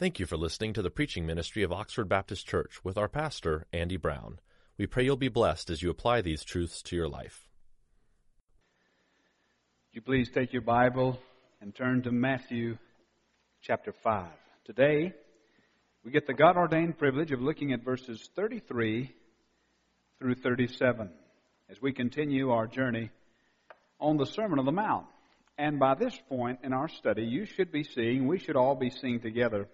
Thank you for listening to the preaching ministry of Oxford Baptist Church with our pastor, Andy Brown. We pray you'll be blessed as you apply these truths to your life. Would you please take your Bible and turn to Matthew chapter 5. Today, we get the God ordained privilege of looking at verses 33 through 37 as we continue our journey on the Sermon on the Mount. And by this point in our study, you should be seeing, we should all be seeing together,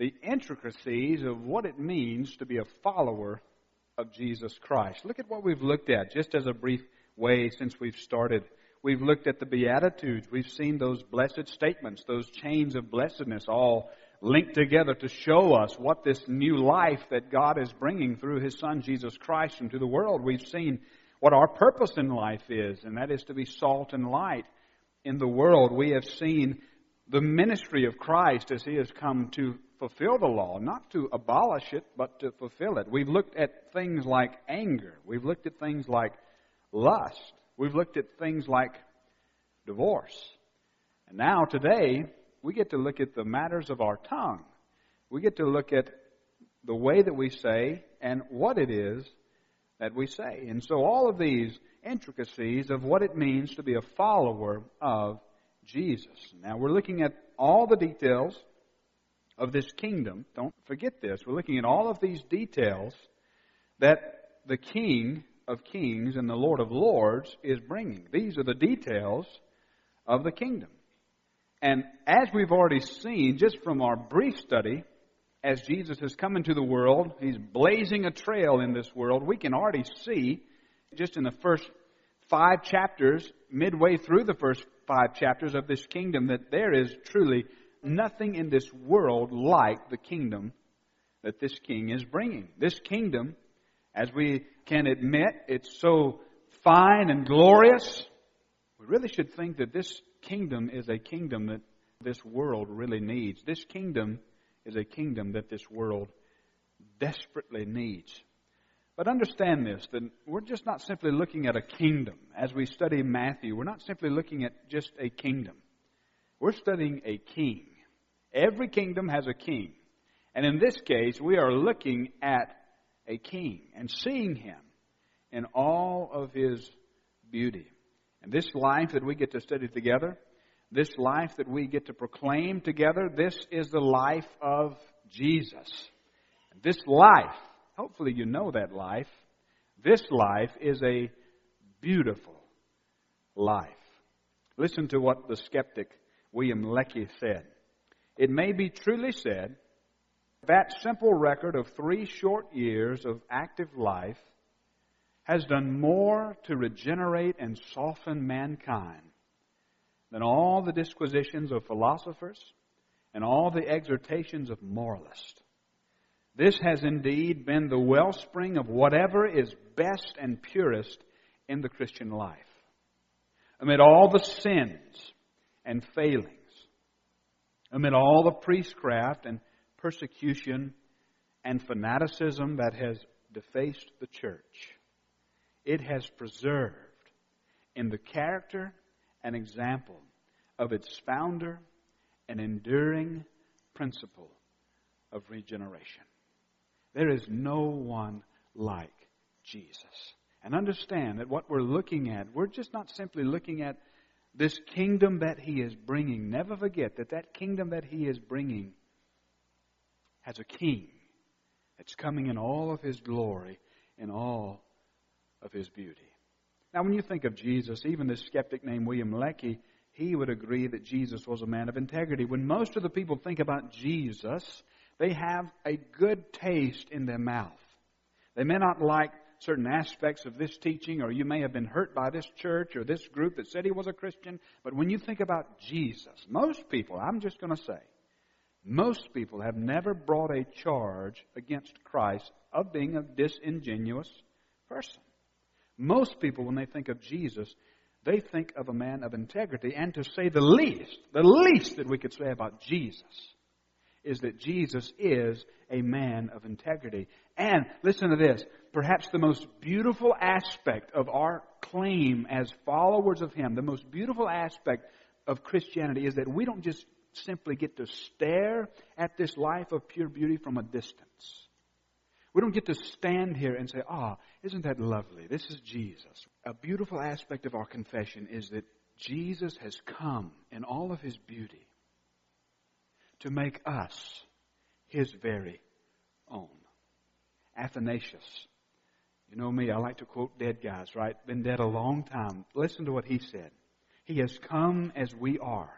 the intricacies of what it means to be a follower of Jesus Christ. Look at what we've looked at just as a brief way since we've started. We've looked at the Beatitudes. We've seen those blessed statements, those chains of blessedness all linked together to show us what this new life that God is bringing through His Son Jesus Christ into the world. We've seen what our purpose in life is, and that is to be salt and light in the world. We have seen the ministry of Christ as He has come to fulfill the law, not to abolish it, but to fulfill it. We've looked at things like anger. We've looked at things like lust. We've looked at things like divorce. And now, today, we get to look at the matters of our tongue. We get to look at the way that we say and what it is that we say. And so, all of these intricacies of what it means to be a follower of Jesus. Now, we're looking at all the details of this kingdom. Don't forget this. We're looking at all of these details that the King of Kings and the Lord of Lords is bringing. These are the details of the kingdom. And as we've already seen, just from our brief study, as Jesus has come into the world, he's blazing a trail in this world. We can already see, just in the first five chapters, midway through the first five chapters of this kingdom, that there is truly nothing in this world like the kingdom that this king is bringing. This kingdom, as we can admit, it's so fine and glorious. We really should think that this kingdom is a kingdom that this world really needs. This kingdom is a kingdom that this world desperately needs. But understand this, that we're just not simply looking at a kingdom. As we study Matthew, we're not simply looking at just a kingdom. We're studying a king. Every kingdom has a king. And in this case, we are looking at a king and seeing him in all of his beauty. And this life that we get to study together, this life that we get to proclaim together, this is the life of Jesus. This life, hopefully you know that life, this life is a beautiful life. Listen to what the skeptic William Lecky said. It may be truly said that simple record of three short years of active life has done more to regenerate and soften mankind than all the disquisitions of philosophers and all the exhortations of moralists. This has indeed been the wellspring of whatever is best and purest in the Christian life. Amid all the sins and failings, amid all the priestcraft and persecution and fanaticism that has defaced the church, it has preserved in the character and example of its founder an enduring principle of regeneration. There is no one like Jesus. And understand that what we're looking at, we're just not simply looking at this kingdom that he is bringing, never forget that that kingdom that he is bringing has a king that's coming in all of his glory, in all of his beauty. Now, when you think of Jesus, even this skeptic named William Lecky, he would agree that Jesus was a man of integrity. When most of the people think about Jesus, they have a good taste in their mouth. They may not like certain aspects of this teaching, or you may have been hurt by this church or this group that said he was a Christian. But when you think about Jesus, most people, I'm just going to say, most people have never brought a charge against Christ of being a disingenuous person. Most people, when they think of Jesus, they think of a man of integrity. And to say the least, the least that we could say about Jesus is that Jesus is a man of integrity. And listen to this perhaps the most beautiful aspect of our claim as followers of Him, the most beautiful aspect of Christianity is that we don't just simply get to stare at this life of pure beauty from a distance. We don't get to stand here and say, ah, oh, isn't that lovely? This is Jesus. A beautiful aspect of our confession is that Jesus has come in all of his beauty to make us his very own. Athanasius. You know me, I like to quote dead guys, right? Been dead a long time. Listen to what he said. He has come as we are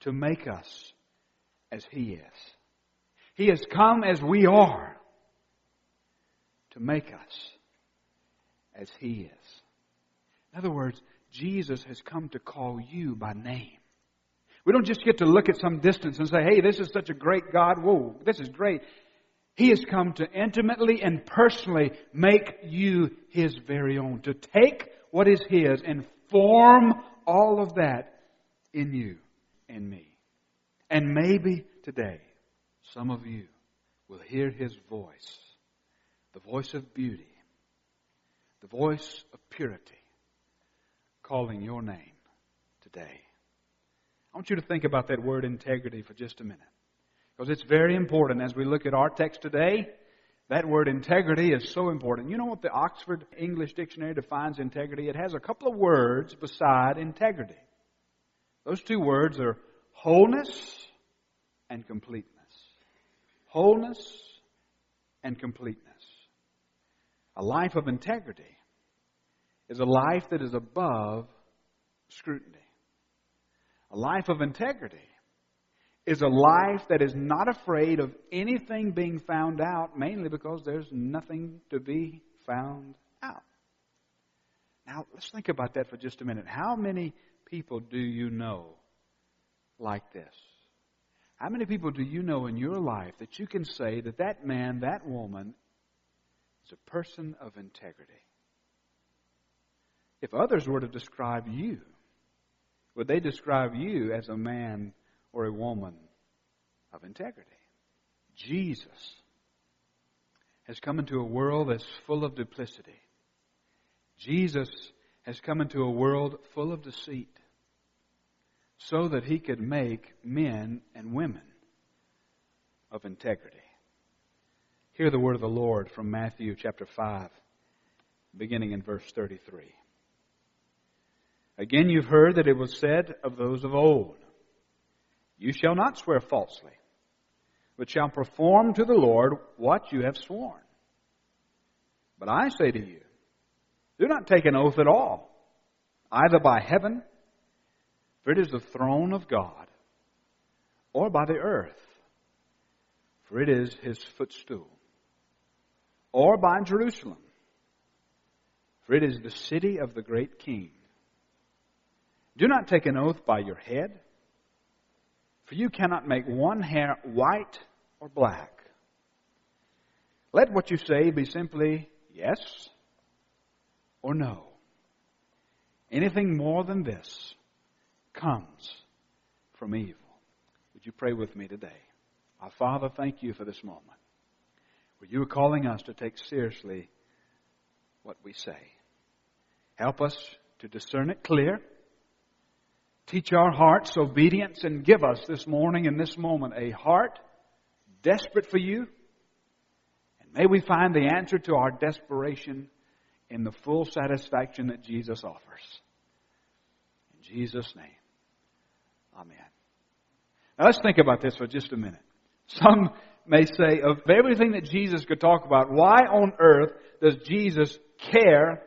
to make us as he is. He has come as we are to make us as he is. In other words, Jesus has come to call you by name. We don't just get to look at some distance and say, hey, this is such a great God. Whoa, this is great. He has come to intimately and personally make you His very own. To take what is His and form all of that in you and me. And maybe today, some of you will hear His voice. The voice of beauty. The voice of purity. Calling your name today. I want you to think about that word integrity for just a minute. Because it's very important as we look at our text today. That word integrity is so important. You know what the Oxford English Dictionary defines integrity? It has a couple of words beside integrity. Those two words are wholeness and completeness. Wholeness and completeness. A life of integrity is a life that is above scrutiny. A life of integrity is a life that is not afraid of anything being found out, mainly because there's nothing to be found out. Now, let's think about that for just a minute. How many people do you know like this? How many people do you know in your life that you can say that that man, that woman, is a person of integrity? If others were to describe you, would they describe you as a man or a woman of integrity? Jesus has come into a world that's full of duplicity. Jesus has come into a world full of deceit so that he could make men and women of integrity. Hear the word of the Lord from Matthew chapter 5, beginning in verse 33. Again, you've heard that it was said of those of old, You shall not swear falsely, but shall perform to the Lord what you have sworn. But I say to you, do not take an oath at all, either by heaven, for it is the throne of God, or by the earth, for it is his footstool, or by Jerusalem, for it is the city of the great king. Do not take an oath by your head, for you cannot make one hair white or black. Let what you say be simply yes or no. Anything more than this comes from evil. Would you pray with me today? Our Father, thank you for this moment where you are calling us to take seriously what we say. Help us to discern it clear Teach our hearts obedience and give us this morning in this moment a heart desperate for you. And may we find the answer to our desperation in the full satisfaction that Jesus offers. In Jesus' name. Amen. Now let's think about this for just a minute. Some may say, of everything that Jesus could talk about, why on earth does Jesus care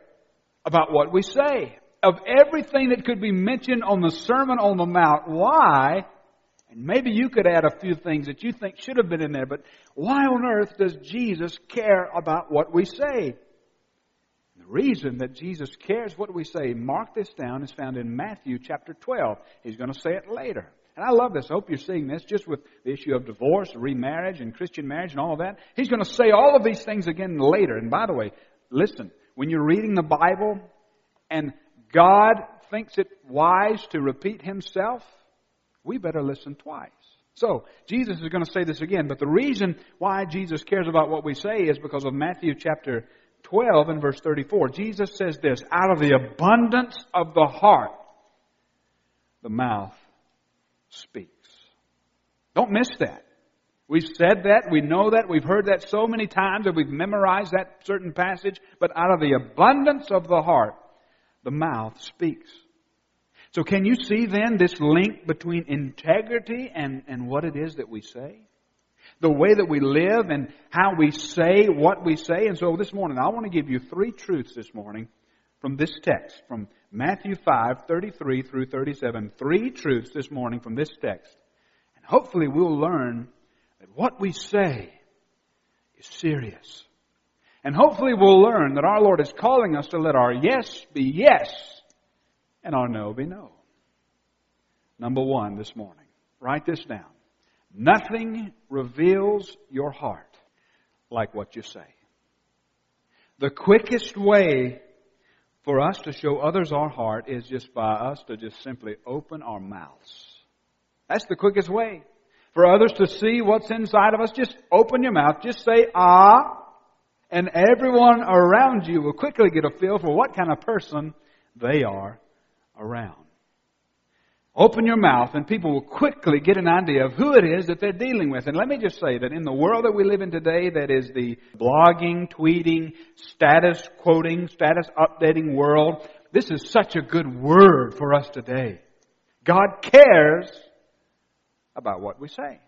about what we say? Of everything that could be mentioned on the Sermon on the Mount, why, and maybe you could add a few things that you think should have been in there, but why on earth does Jesus care about what we say? The reason that Jesus cares what we say, mark this down, is found in Matthew chapter 12. He's going to say it later. And I love this. I hope you're seeing this just with the issue of divorce, remarriage, and Christian marriage and all of that. He's going to say all of these things again later. And by the way, listen, when you're reading the Bible and God thinks it wise to repeat himself, we better listen twice. So, Jesus is going to say this again, but the reason why Jesus cares about what we say is because of Matthew chapter 12 and verse 34. Jesus says this, out of the abundance of the heart, the mouth speaks. Don't miss that. We've said that, we know that, we've heard that so many times that we've memorized that certain passage, but out of the abundance of the heart, the mouth speaks. So can you see then this link between integrity and, and what it is that we say? The way that we live and how we say what we say. And so this morning, I want to give you three truths this morning from this text, from Matthew 5, 33 through 37. Three truths this morning from this text. And hopefully we'll learn that what we say is serious. And hopefully we'll learn that our Lord is calling us to let our yes be yes and our no be no. Number one this morning. Write this down. Nothing reveals your heart like what you say. The quickest way for us to show others our heart is just by us to just simply open our mouths. That's the quickest way. For others to see what's inside of us, just open your mouth, just say ah, and everyone around you will quickly get a feel for what kind of person they are around. Open your mouth and people will quickly get an idea of who it is that they're dealing with. And let me just say that in the world that we live in today, that is the blogging, tweeting, status quoting, status updating world, this is such a good word for us today. God cares about what we say.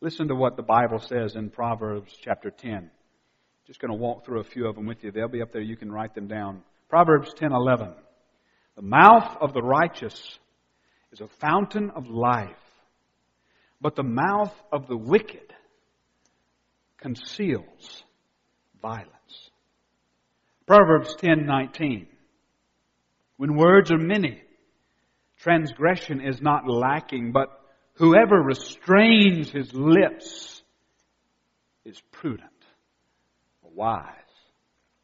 Listen to what the Bible says in Proverbs chapter 10. Just going to walk through a few of them with you. They'll be up there. You can write them down. Proverbs 10:11. The mouth of the righteous is a fountain of life, but the mouth of the wicked conceals violence. Proverbs 10:19 When words are many, transgression is not lacking, but whoever restrains his lips is prudent wise.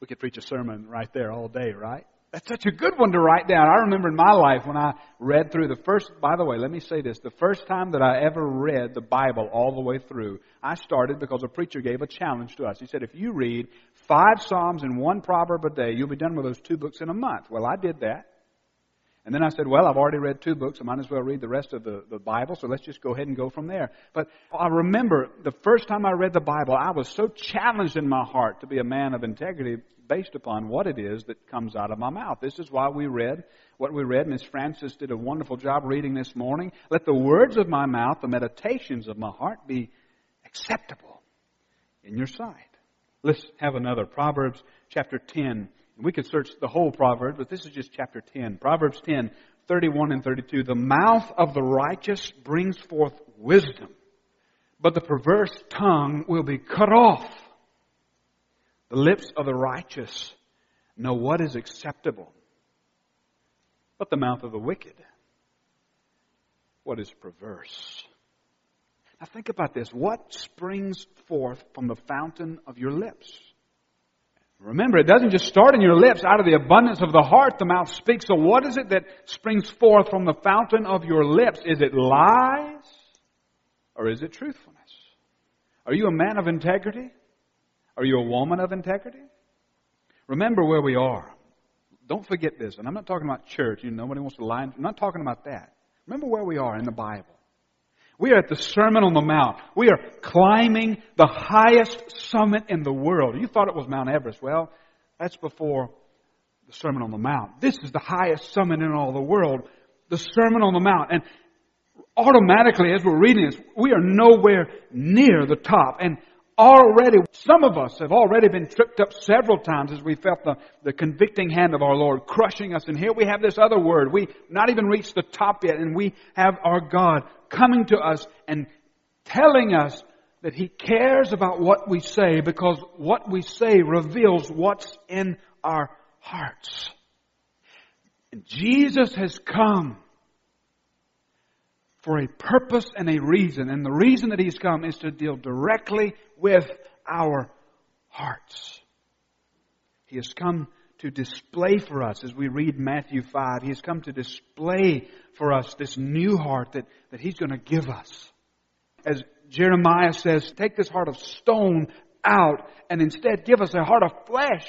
We could preach a sermon right there all day, right? That's such a good one to write down. I remember in my life when I read through the first, by the way, let me say this. The first time that I ever read the Bible all the way through, I started because a preacher gave a challenge to us. He said, if you read five Psalms and one proverb a day, you'll be done with those two books in a month. Well, I did that. And then I said, well, I've already read two books. I might as well read the rest of the, the Bible, so let's just go ahead and go from there. But I remember the first time I read the Bible, I was so challenged in my heart to be a man of integrity based upon what it is that comes out of my mouth. This is why we read what we read. Miss Francis did a wonderful job reading this morning. Let the words of my mouth, the meditations of my heart be acceptable in your sight. Let's have another. Proverbs chapter 10 we could search the whole Proverbs, but this is just chapter 10. Proverbs 10, 31 and 32. The mouth of the righteous brings forth wisdom, but the perverse tongue will be cut off. The lips of the righteous know what is acceptable, but the mouth of the wicked, what is perverse. Now think about this. What springs forth from the fountain of your lips? Remember, it doesn't just start in your lips. Out of the abundance of the heart, the mouth speaks. So what is it that springs forth from the fountain of your lips? Is it lies? Or is it truthfulness? Are you a man of integrity? Are you a woman of integrity? Remember where we are. Don't forget this. And I'm not talking about church. You know, nobody wants to lie. I'm not talking about that. Remember where we are in the Bible. We are at the Sermon on the Mount. We are climbing the highest summit in the world. You thought it was Mount Everest. Well, that's before the Sermon on the Mount. This is the highest summit in all the world. The Sermon on the Mount. And automatically, as we're reading this, we are nowhere near the top. And already, some of us have already been tripped up several times as we felt the, the convicting hand of our Lord crushing us. And here we have this other word. We not even reached the top yet, and we have our God coming to us and telling us that He cares about what we say because what we say reveals what's in our hearts. And Jesus has come for a purpose and a reason. And the reason that He's come is to deal directly with our hearts. He has come to display for us as we read Matthew 5. He has come to display for us this new heart that, that He's going to give us. As Jeremiah says, take this heart of stone out and instead give us a heart of flesh.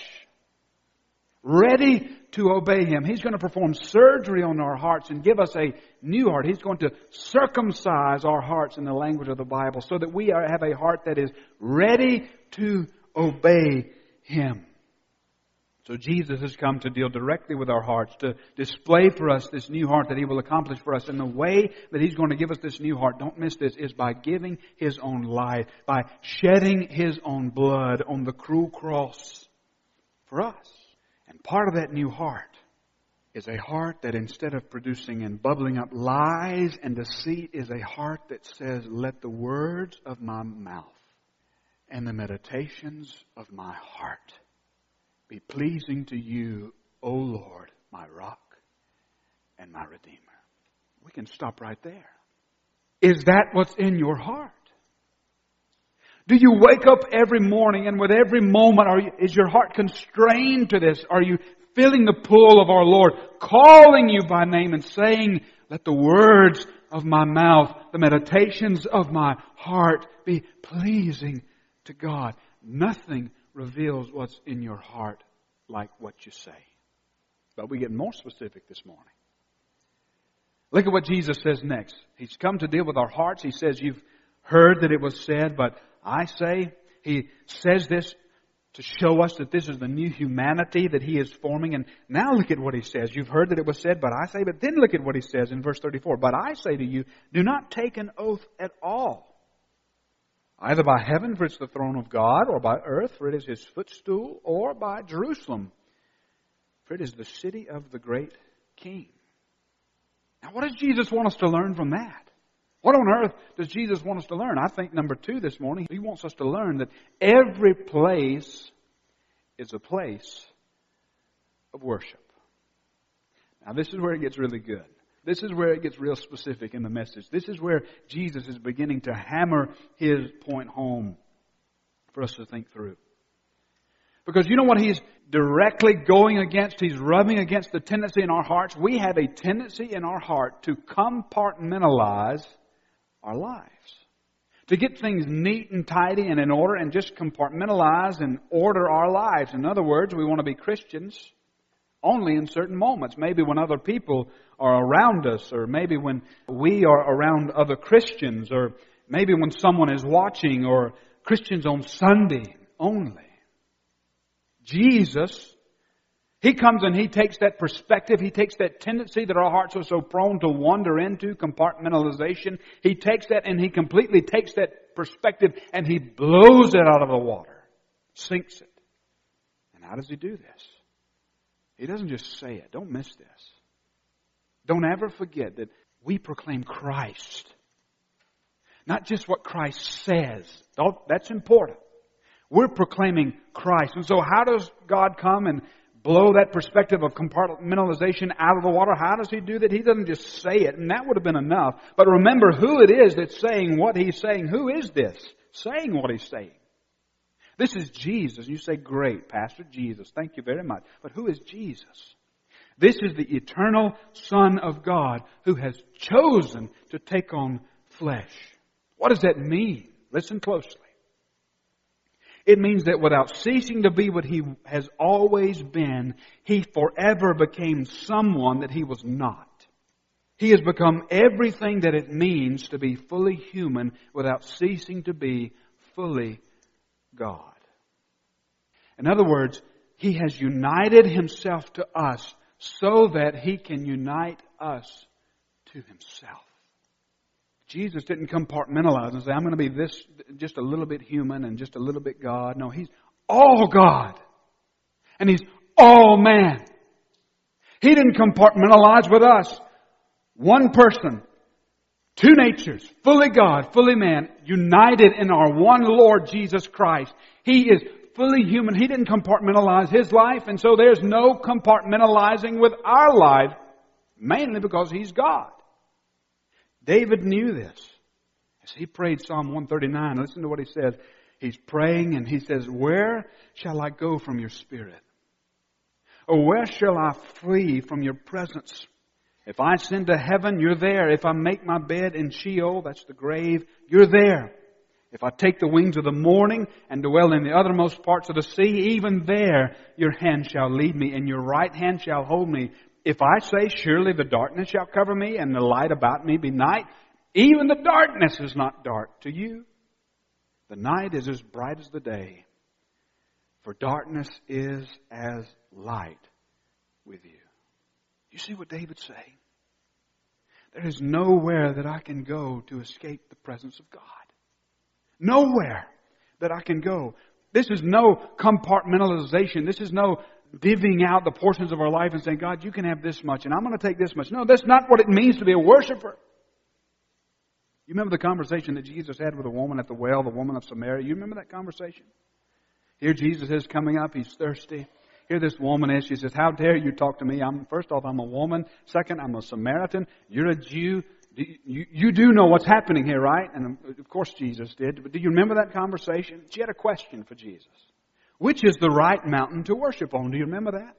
ready to obey Him. He's going to perform surgery on our hearts and give us a new heart. He's going to circumcise our hearts in the language of the Bible so that we have a heart that is ready to obey Him. So Jesus has come to deal directly with our hearts, to display for us this new heart that He will accomplish for us. And the way that He's going to give us this new heart, don't miss this, is by giving His own life, by shedding His own blood on the cruel cross for us. And part of that new heart is a heart that instead of producing and bubbling up lies and deceit is a heart that says, let the words of my mouth and the meditations of my heart be pleasing to you, O Lord, my rock and my redeemer. We can stop right there. Is that what's in your heart? Do you wake up every morning and with every moment you, is your heart constrained to this? Are you feeling the pull of our Lord, calling you by name and saying, let the words of my mouth, the meditations of my heart be pleasing to God. Nothing reveals what's in your heart like what you say. But we get more specific this morning. Look at what Jesus says next. He's come to deal with our hearts. He says, You've heard that it was said, but I say, He says this to show us that this is the new humanity that He is forming. And now look at what He says. You've heard that it was said, but I say, but then look at what He says in verse 34. But I say to you, do not take an oath at all either by heaven, for it's the throne of God, or by earth, for it is his footstool, or by Jerusalem, for it is the city of the great king. Now, what does Jesus want us to learn from that? What on earth does Jesus want us to learn? I think number two this morning, he wants us to learn that every place is a place of worship. Now, this is where it gets really good. This is where it gets real specific in the message. This is where Jesus is beginning to hammer his point home for us to think through. Because you know what he's directly going against? He's rubbing against the tendency in our hearts. We have a tendency in our heart to compartmentalize our lives. To get things neat and tidy and in order and just compartmentalize and order our lives. In other words, we want to be Christians only in certain moments. Maybe when other people are around us, or maybe when we are around other Christians, or maybe when someone is watching, or Christians on Sunday only. Jesus, He comes and He takes that perspective, He takes that tendency that our hearts are so prone to wander into, compartmentalization. He takes that and He completely takes that perspective and He blows it out of the water, sinks it. And how does He do this? He doesn't just say it. Don't miss this. Don't ever forget that we proclaim Christ. Not just what Christ says. That's important. We're proclaiming Christ. And so how does God come and blow that perspective of compartmentalization out of the water? How does He do that? He doesn't just say it, and that would have been enough. But remember who it is that's saying what He's saying. Who is this saying what He's saying? This is Jesus. You say, great, Pastor Jesus. Thank you very much. But who is Jesus? This is the eternal Son of God who has chosen to take on flesh. What does that mean? Listen closely. It means that without ceasing to be what he has always been, he forever became someone that he was not. He has become everything that it means to be fully human without ceasing to be fully God. In other words, He has united Himself to us so that He can unite us to Himself. Jesus didn't compartmentalize and say, I'm going to be this, just a little bit human and just a little bit God. No, He's all God. And He's all man. He didn't compartmentalize with us. One person, two natures, fully God, fully man, united in our one Lord Jesus Christ. He is fully human. He didn't compartmentalize his life, and so there's no compartmentalizing with our life, mainly because he's God. David knew this. As he prayed Psalm 139, listen to what he says. He's praying and he says, Where shall I go from your spirit? Or where shall I flee from your presence? If I ascend to heaven, you're there. If I make my bed in Sheol, that's the grave, you're there. If I take the wings of the morning and dwell in the uttermost parts of the sea, even there your hand shall lead me, and your right hand shall hold me. If I say, Surely the darkness shall cover me, and the light about me be night, even the darkness is not dark to you. The night is as bright as the day, for darkness is as light with you. You see what David's saying? There is nowhere that I can go to escape the presence of God. Nowhere that I can go. This is no compartmentalization. This is no divvying out the portions of our life and saying, God, you can have this much and I'm going to take this much. No, that's not what it means to be a worshiper. You remember the conversation that Jesus had with a woman at the well, the woman of Samaria? You remember that conversation? Here Jesus is coming up. He's thirsty. Here this woman is. She says, How dare you talk to me? I'm, first off, I'm a woman. Second, I'm a Samaritan. You're a Jew. You, you do know what's happening here, right? And of course Jesus did. But do you remember that conversation? She had a question for Jesus. Which is the right mountain to worship on? Do you remember that?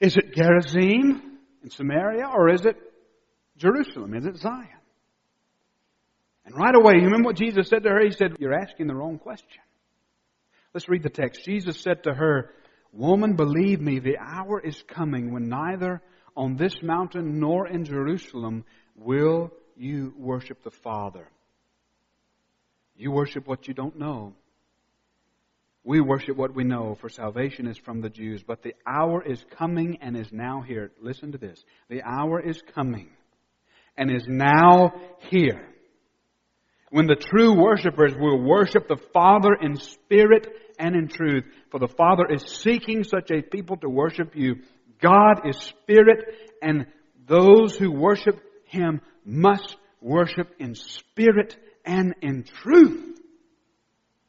Is it Gerizim in Samaria or is it Jerusalem? Is it Zion? And right away, you remember what Jesus said to her? He said, You're asking the wrong question. Let's read the text. Jesus said to her, Woman, believe me, the hour is coming when neither on this mountain nor in Jerusalem will you worship the Father. You worship what you don't know. We worship what we know, for salvation is from the Jews. But the hour is coming and is now here. Listen to this. The hour is coming and is now here. When the true worshippers will worship the Father in spirit and in truth. For the Father is seeking such a people to worship you. God is spirit and those who worship Him must worship in spirit and in truth.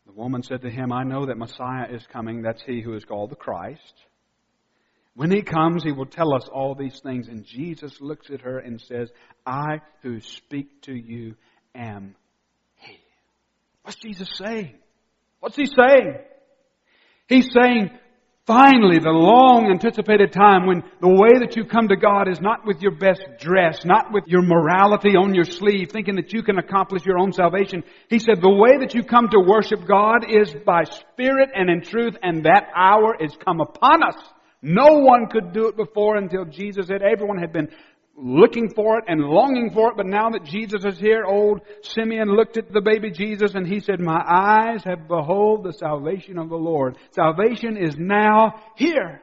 The woman said to him, I know that Messiah is coming. That's he who is called the Christ. When he comes, he will tell us all these things. And Jesus looks at her and says, I who speak to you am. What's Jesus saying? What's he saying? He's saying, Finally, the long anticipated time when the way that you come to God is not with your best dress, not with your morality on your sleeve, thinking that you can accomplish your own salvation. He said the way that you come to worship God is by spirit and in truth, and that hour is come upon us. No one could do it before until Jesus said everyone had been looking for it and longing for it, but now that Jesus is here, old Simeon looked at the baby Jesus and he said, My eyes have beheld the salvation of the Lord. Salvation is now here.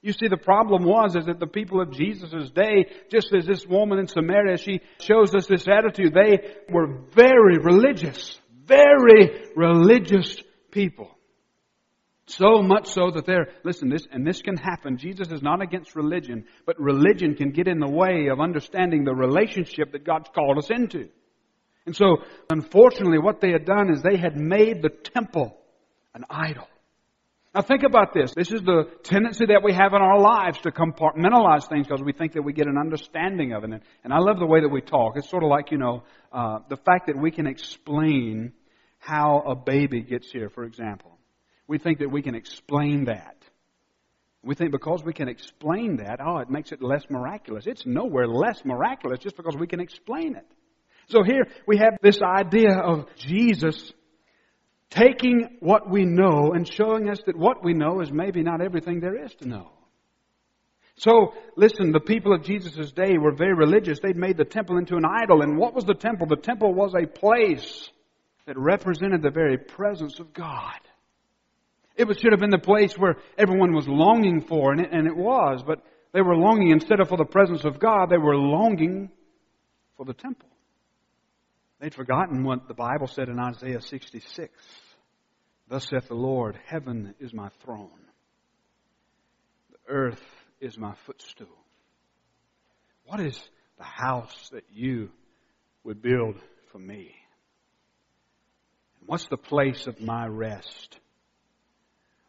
You see, the problem was is that the people of Jesus' day, just as this woman in Samaria, she shows us this attitude. They were very religious, very religious people. So much so that they're, listen, this, and this can happen. Jesus is not against religion, but religion can get in the way of understanding the relationship that God's called us into. And so, unfortunately, what they had done is they had made the temple an idol. Now think about this. This is the tendency that we have in our lives to compartmentalize things because we think that we get an understanding of it. And I love the way that we talk. It's sort of like, you know, uh, the fact that we can explain how a baby gets here, for example. We think that we can explain that. We think because we can explain that, oh, it makes it less miraculous. It's nowhere less miraculous just because we can explain it. So here we have this idea of Jesus taking what we know and showing us that what we know is maybe not everything there is to know. So, listen, the people of Jesus' day were very religious. They'd made the temple into an idol. And what was the temple? The temple was a place that represented the very presence of God. It should have been the place where everyone was longing for, and it, and it was, but they were longing instead of for the presence of God, they were longing for the temple. They'd forgotten what the Bible said in Isaiah 66. Thus saith the Lord, Heaven is my throne, the earth is my footstool. What is the house that you would build for me? What's the place of my rest?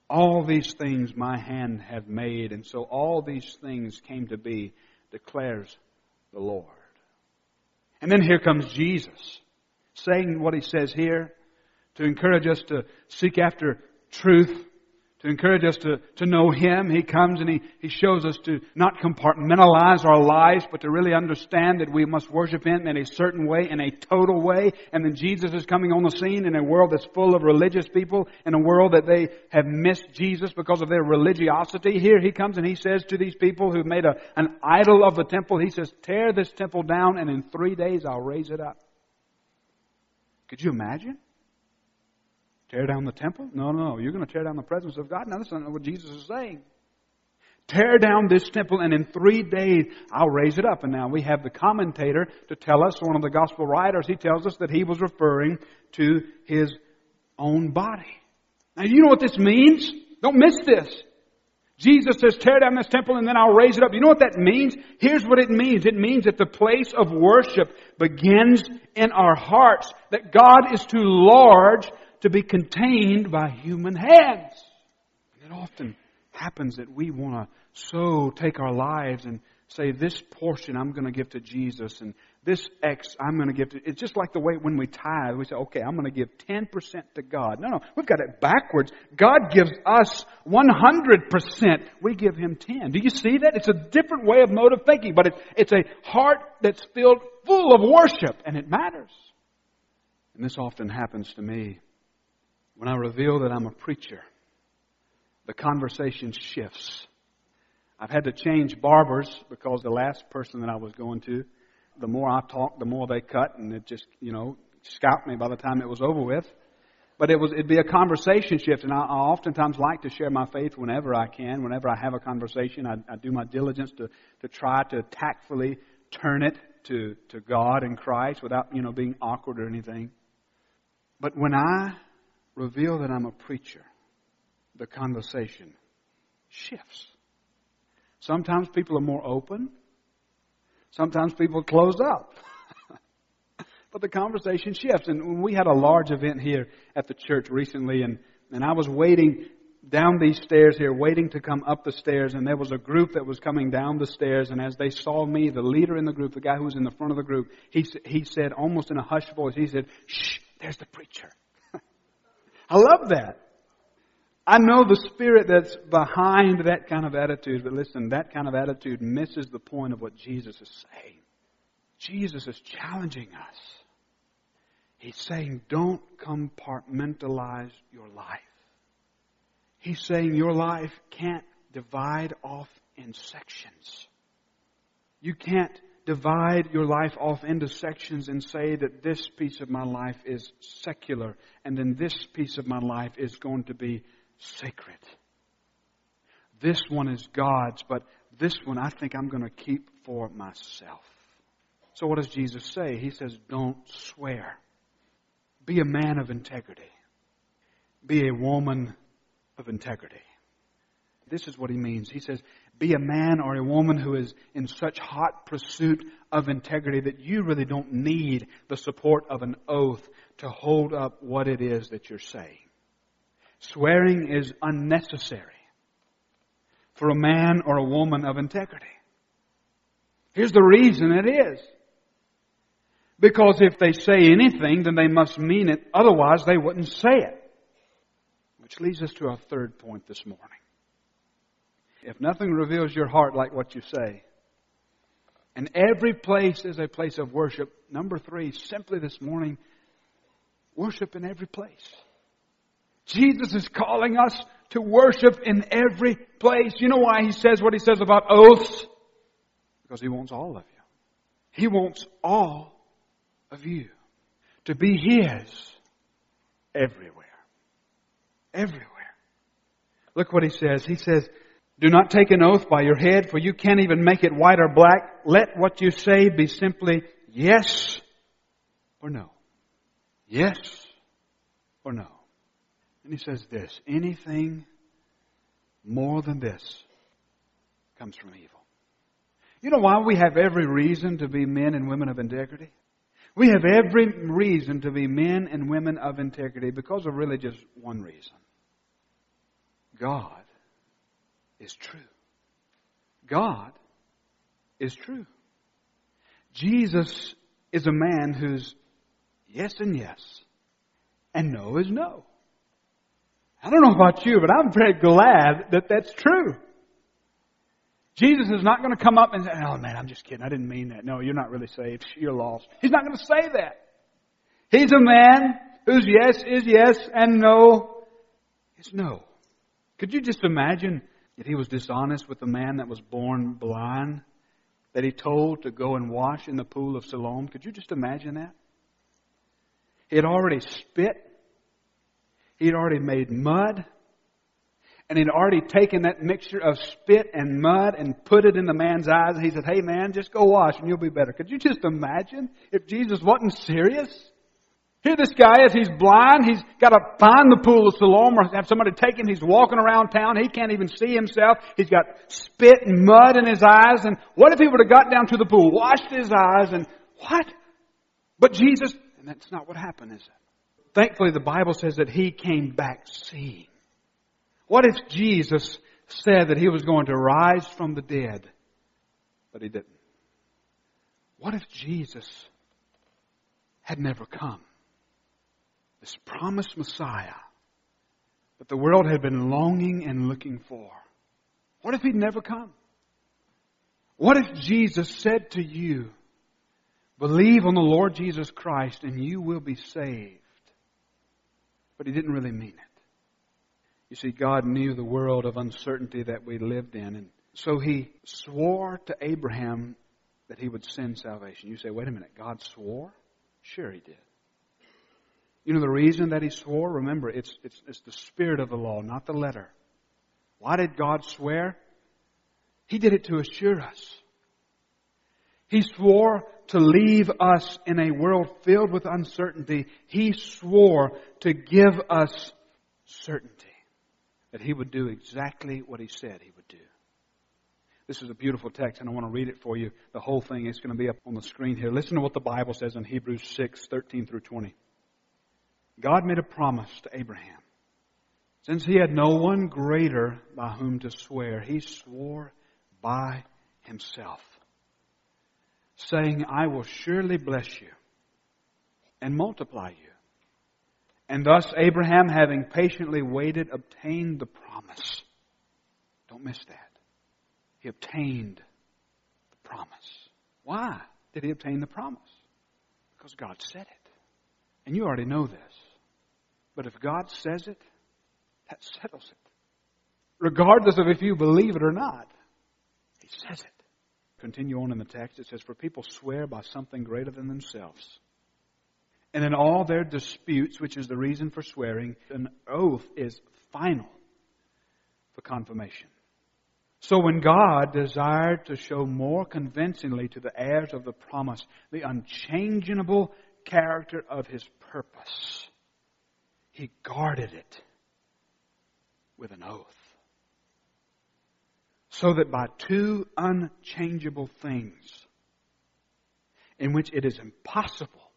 All these things my hand have made, and so all these things came to be, declares the Lord. And then here comes Jesus, saying what he says here to encourage us to seek after truth, to encourage us to, to know Him. He comes and he, he shows us to not compartmentalize our lives, but to really understand that we must worship Him in a certain way, in a total way. And then Jesus is coming on the scene in a world that's full of religious people, in a world that they have missed Jesus because of their religiosity. Here He comes and He says to these people who've made a, an idol of the temple, He says, tear this temple down and in three days I'll raise it up. Could you imagine? Tear down the temple? No, no, no. You're going to tear down the presence of God. Now, that's not what Jesus is saying. Tear down this temple, and in three days I'll raise it up. And now we have the commentator to tell us, one of the gospel writers, he tells us that he was referring to his own body. Now, you know what this means? Don't miss this. Jesus says, tear down this temple and then I'll raise it up. You know what that means? Here's what it means. It means that the place of worship begins in our hearts. That God is too large to be contained by human hands. And it often happens that we want to so take our lives and say, this portion I'm going to give to Jesus and this X I'm going to give to, it's just like the way when we tithe, we say, okay, I'm going to give 10% to God. No, no, we've got it backwards. God gives us 100%. We give Him 10. Do you see that? It's a different way of mode of thinking, but it's, it's a heart that's filled full of worship and it matters. And this often happens to me when I reveal that I'm a preacher, the conversation shifts. I've had to change barbers because the last person that I was going to, the more I talked, the more they cut, and it just, you know, scalped me by the time it was over with. But it was, it'd be a conversation shift, and I, I oftentimes like to share my faith whenever I can. Whenever I have a conversation, I, I do my diligence to, to try to tactfully turn it to, to God and Christ without, you know, being awkward or anything. But when I reveal that I'm a preacher, the conversation shifts. Sometimes people are more open. Sometimes people close up. but the conversation shifts. And we had a large event here at the church recently, and, and I was waiting down these stairs here, waiting to come up the stairs, and there was a group that was coming down the stairs, and as they saw me, the leader in the group, the guy who was in the front of the group, he, he said, almost in a hushed voice, he said, shh, there's the preacher. I love that. I know the spirit that's behind that kind of attitude, but listen, that kind of attitude misses the point of what Jesus is saying. Jesus is challenging us. He's saying, don't compartmentalize your life. He's saying your life can't divide off in sections. You can't divide your life off into sections and say that this piece of my life is secular and then this piece of my life is going to be sacred. This one is God's, but this one I think I'm going to keep for myself. So what does Jesus say? He says, don't swear. Be a man of integrity. Be a woman of integrity. This is what he means. He says, be a man or a woman who is in such hot pursuit of integrity that you really don't need the support of an oath to hold up what it is that you're saying. Swearing is unnecessary for a man or a woman of integrity. Here's the reason it is. Because if they say anything, then they must mean it. Otherwise, they wouldn't say it. Which leads us to our third point this morning. If nothing reveals your heart like what you say, and every place is a place of worship. Number three, simply this morning, worship in every place. Jesus is calling us to worship in every place. You know why he says what he says about oaths? Because he wants all of you. He wants all of you to be his everywhere. Everywhere. Look what he says. He says, do not take an oath by your head, for you can't even make it white or black. Let what you say be simply yes or no. Yes or no. And he says this anything more than this comes from evil. You know why we have every reason to be men and women of integrity? We have every reason to be men and women of integrity because of really just one reason God is true. God is true. Jesus is a man who's yes and yes, and no is no. I don't know about you, but I'm very glad that that's true. Jesus is not going to come up and say, oh man, I'm just kidding. I didn't mean that. No, you're not really saved. You're lost. He's not going to say that. He's a man whose yes is yes and no is no. Could you just imagine if he was dishonest with the man that was born blind that he told to go and wash in the pool of Siloam? Could you just imagine that? He had already spit. He had already made mud. And he'd already taken that mixture of spit and mud and put it in the man's eyes. And he said, Hey man, just go wash and you'll be better. Could you just imagine if Jesus wasn't serious? Here this guy is, he's blind, he's got to find the pool of Siloam or have somebody take him, he's walking around town, he can't even see himself, he's got spit and mud in his eyes, and what if he would have got down to the pool, washed his eyes, and what? But Jesus, and that's not what happened, is it? Thankfully the Bible says that he came back seeing. What if Jesus said that he was going to rise from the dead, but he didn't? What if Jesus had never come? This promised Messiah that the world had been longing and looking for. What if he'd never come? What if Jesus said to you, believe on the Lord Jesus Christ and you will be saved? But he didn't really mean it. You see, God knew the world of uncertainty that we lived in, and so he swore to Abraham that he would send salvation. You say, wait a minute, God swore? Sure he did. You know the reason that he swore? Remember, it's, it's, it's the spirit of the law, not the letter. Why did God swear? He did it to assure us. He swore to leave us in a world filled with uncertainty. He swore to give us certainty that he would do exactly what he said he would do. This is a beautiful text, and I want to read it for you. The whole thing is going to be up on the screen here. Listen to what the Bible says in Hebrews 6, 13 through 20. God made a promise to Abraham. Since he had no one greater by whom to swear, he swore by himself, saying, I will surely bless you and multiply you. And thus Abraham, having patiently waited, obtained the promise. Don't miss that. He obtained the promise. Why did he obtain the promise? Because God said it. And you already know this. But if God says it, that settles it. Regardless of if you believe it or not, He says it. Continue on in the text. It says, For people swear by something greater than themselves. And in all their disputes, which is the reason for swearing, an oath is final for confirmation. So when God desired to show more convincingly to the heirs of the promise the unchangeable character of His purpose, he guarded it with an oath. So that by two unchangeable things, in which it is impossible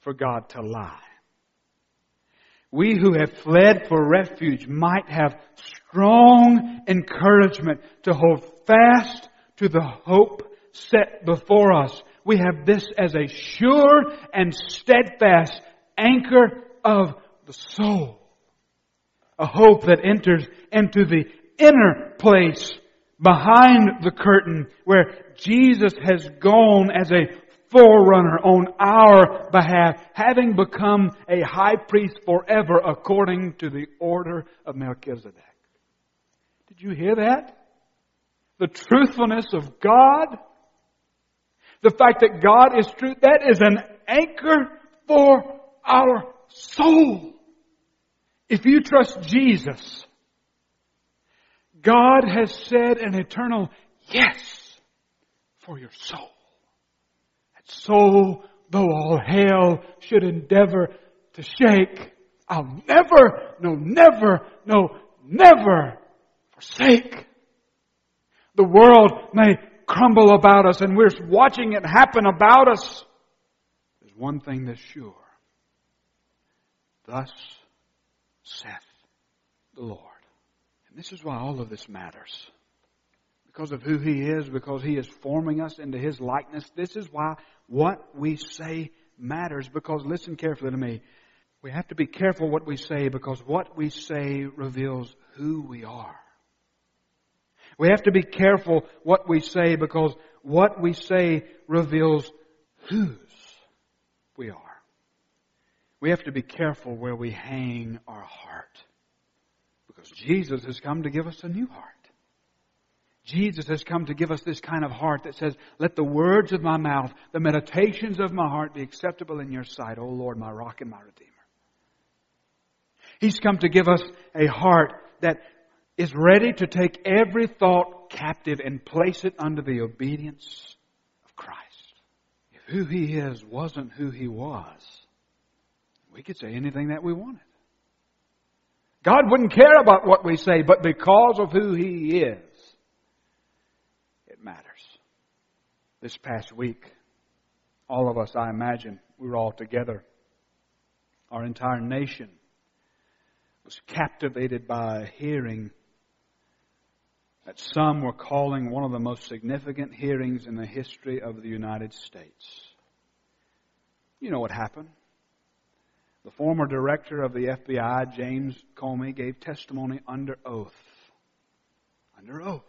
for God to lie, we who have fled for refuge might have strong encouragement to hold fast to the hope set before us. We have this as a sure and steadfast anchor of the soul. A hope that enters into the inner place behind the curtain where Jesus has gone as a forerunner on our behalf, having become a high priest forever according to the order of Melchizedek. Did you hear that? The truthfulness of God, the fact that God is true, that is an anchor for our soul. If you trust Jesus, God has said an eternal yes for your soul. That soul, though all hell should endeavor to shake, I'll never, no never, no never forsake. The world may crumble about us and we're watching it happen about us. There's one thing that's sure. Thus saith the Lord. And this is why all of this matters. Because of who He is, because He is forming us into His likeness. This is why what we say matters. Because listen carefully to me. We have to be careful what we say because what we say reveals who we are. We have to be careful what we say because what we say reveals whose we are. We have to be careful where we hang our heart because Jesus has come to give us a new heart. Jesus has come to give us this kind of heart that says, Let the words of my mouth, the meditations of my heart be acceptable in your sight, O Lord, my rock and my redeemer. He's come to give us a heart that is ready to take every thought captive and place it under the obedience of Christ. If who He is wasn't who He was, we could say anything that we wanted. God wouldn't care about what we say, but because of who He is, it matters. This past week, all of us, I imagine, we were all together. Our entire nation was captivated by hearing that some were calling one of the most significant hearings in the history of the United States. You know what happened. The former director of the FBI, James Comey, gave testimony under oath. Under oath.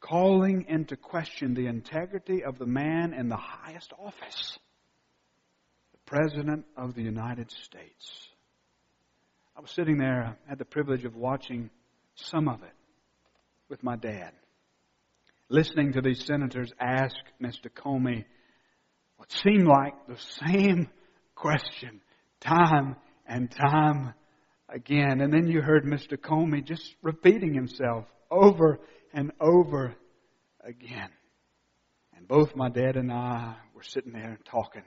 Calling into question the integrity of the man in the highest office, the President of the United States. I was sitting there, I had the privilege of watching some of it with my dad. Listening to these senators ask Mr. Comey what seemed like the same question time and time again. And then you heard Mr. Comey just repeating himself over and over again. And both my dad and I were sitting there talking.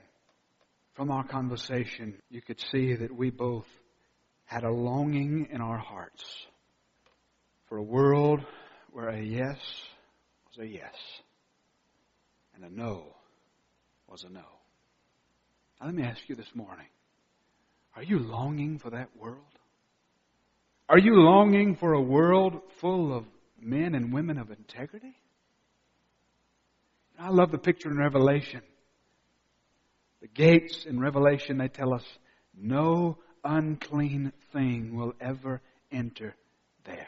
From our conversation, you could see that we both had a longing in our hearts for a world where a yes was a yes and a no was a no. Now, let me ask you this morning are you longing for that world? Are you longing for a world full of men and women of integrity? I love the picture in Revelation. The gates in Revelation, they tell us no unclean thing will ever enter there.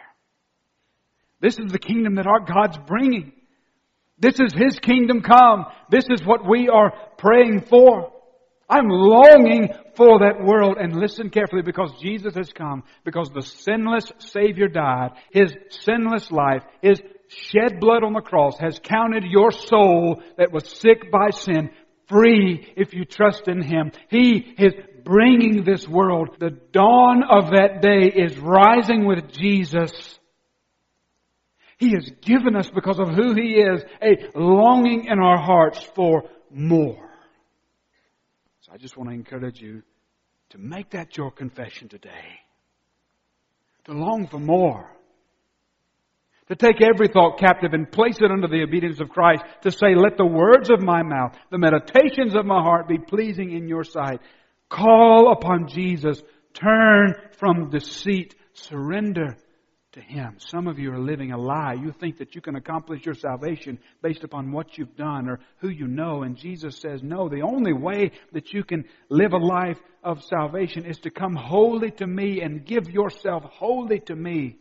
This is the kingdom that our God's bringing. This is His kingdom come. This is what we are praying for. I'm longing for that world and listen carefully because Jesus has come, because the sinless Savior died, His sinless life, His shed blood on the cross has counted your soul that was sick by sin free if you trust in Him. He is bringing this world. The dawn of that day is rising with Jesus. He has given us, because of who He is, a longing in our hearts for more. I just want to encourage you to make that your confession today. To long for more. To take every thought captive and place it under the obedience of Christ. To say, let the words of my mouth, the meditations of my heart be pleasing in your sight. Call upon Jesus. Turn from deceit. Surrender to Him. Some of you are living a lie. You think that you can accomplish your salvation based upon what you've done or who you know. And Jesus says, no, the only way that you can live a life of salvation is to come wholly to me and give yourself wholly to me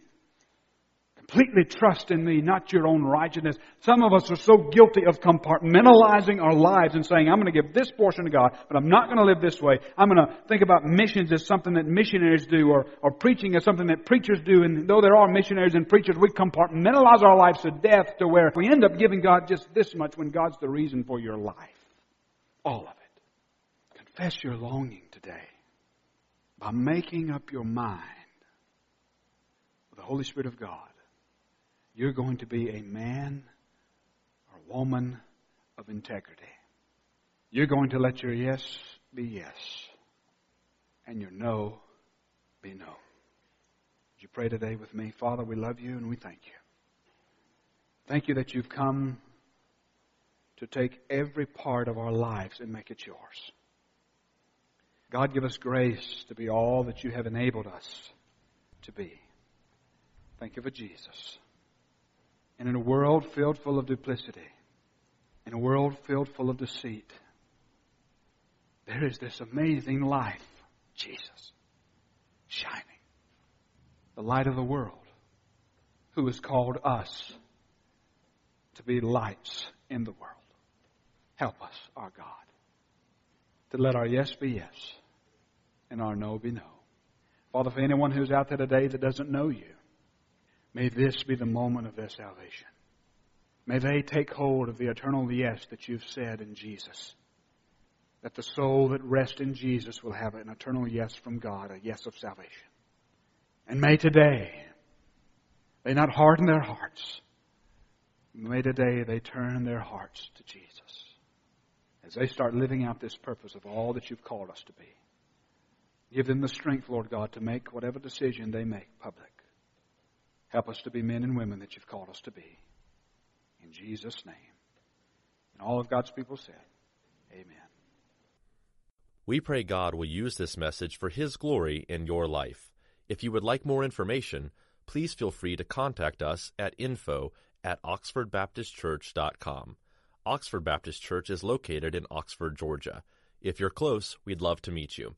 completely trust in me, not your own righteousness. Some of us are so guilty of compartmentalizing our lives and saying, I'm going to give this portion to God, but I'm not going to live this way. I'm going to think about missions as something that missionaries do or, or preaching as something that preachers do. And though there are missionaries and preachers, we compartmentalize our lives to death to where we end up giving God just this much when God's the reason for your life. All of it. Confess your longing today by making up your mind with the Holy Spirit of God you're going to be a man or woman of integrity. You're going to let your yes be yes and your no be no. Would you pray today with me? Father, we love you and we thank you. Thank you that you've come to take every part of our lives and make it yours. God, give us grace to be all that you have enabled us to be. Thank you for Jesus. And in a world filled full of duplicity, in a world filled full of deceit, there is this amazing life, Jesus, shining, the light of the world, who has called us to be lights in the world. Help us, our God, to let our yes be yes and our no be no. Father, for anyone who's out there today that doesn't know you, may this be the moment of their salvation. May they take hold of the eternal yes that you've said in Jesus. That the soul that rests in Jesus will have an eternal yes from God, a yes of salvation. And may today they not harden their hearts. May today they turn their hearts to Jesus as they start living out this purpose of all that you've called us to be. Give them the strength, Lord God, to make whatever decision they make public. Help us to be men and women that you've called us to be. In Jesus' name. And all of God's people said, Amen. We pray God will use this message for His glory in your life. If you would like more information, please feel free to contact us at info at oxfordbaptistchurch.com. Oxford Baptist Church is located in Oxford, Georgia. If you're close, we'd love to meet you.